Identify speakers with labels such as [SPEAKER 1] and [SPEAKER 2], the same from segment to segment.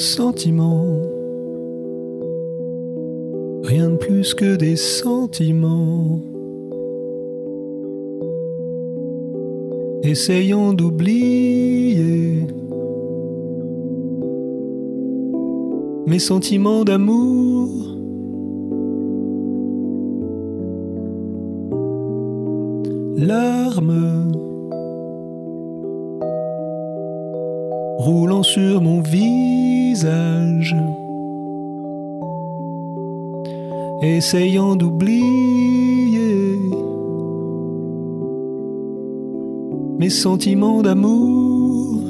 [SPEAKER 1] Sentiments. Rien de plus que des sentiments. Essayons d'oublier mes sentiments d'amour. Larmes roulant sur mon visage, essayant d'oublier mes sentiments d'amour.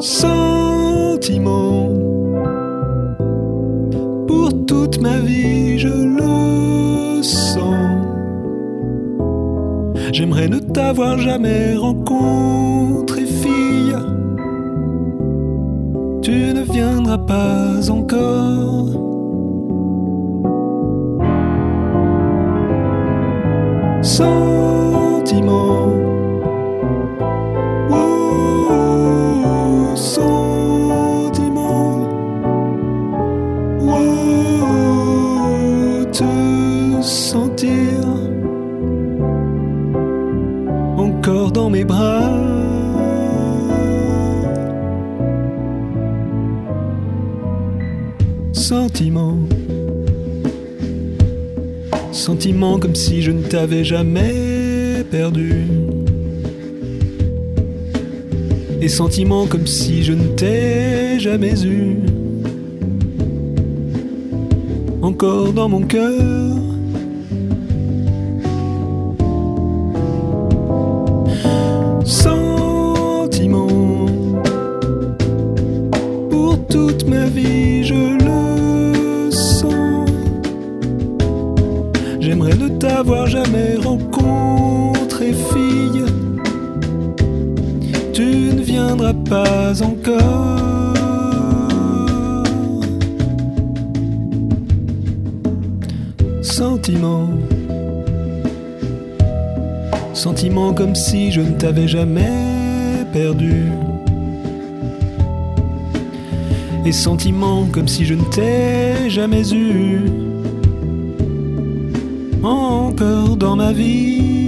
[SPEAKER 1] Sentiments pour toute ma vie, je le sens. J'aimerais ne t'avoir jamais rencontré, fille. Tu ne viendras pas encore. Sentiment. Oh, sentiment. Oh, te sentir encore dans mes bras. Sentiment. Sentiment comme si je ne t'avais jamais perdu. Et sentiment comme si je ne t'ai jamais eu. Encore dans mon cœur. J'aimerais ne t'avoir jamais rencontré, fille. Tu ne viendras pas encore. Sentiment. Sentiment comme si je ne t'avais jamais perdu. Et sentiment comme si je ne t'ai jamais eu. Encore dans ma vie.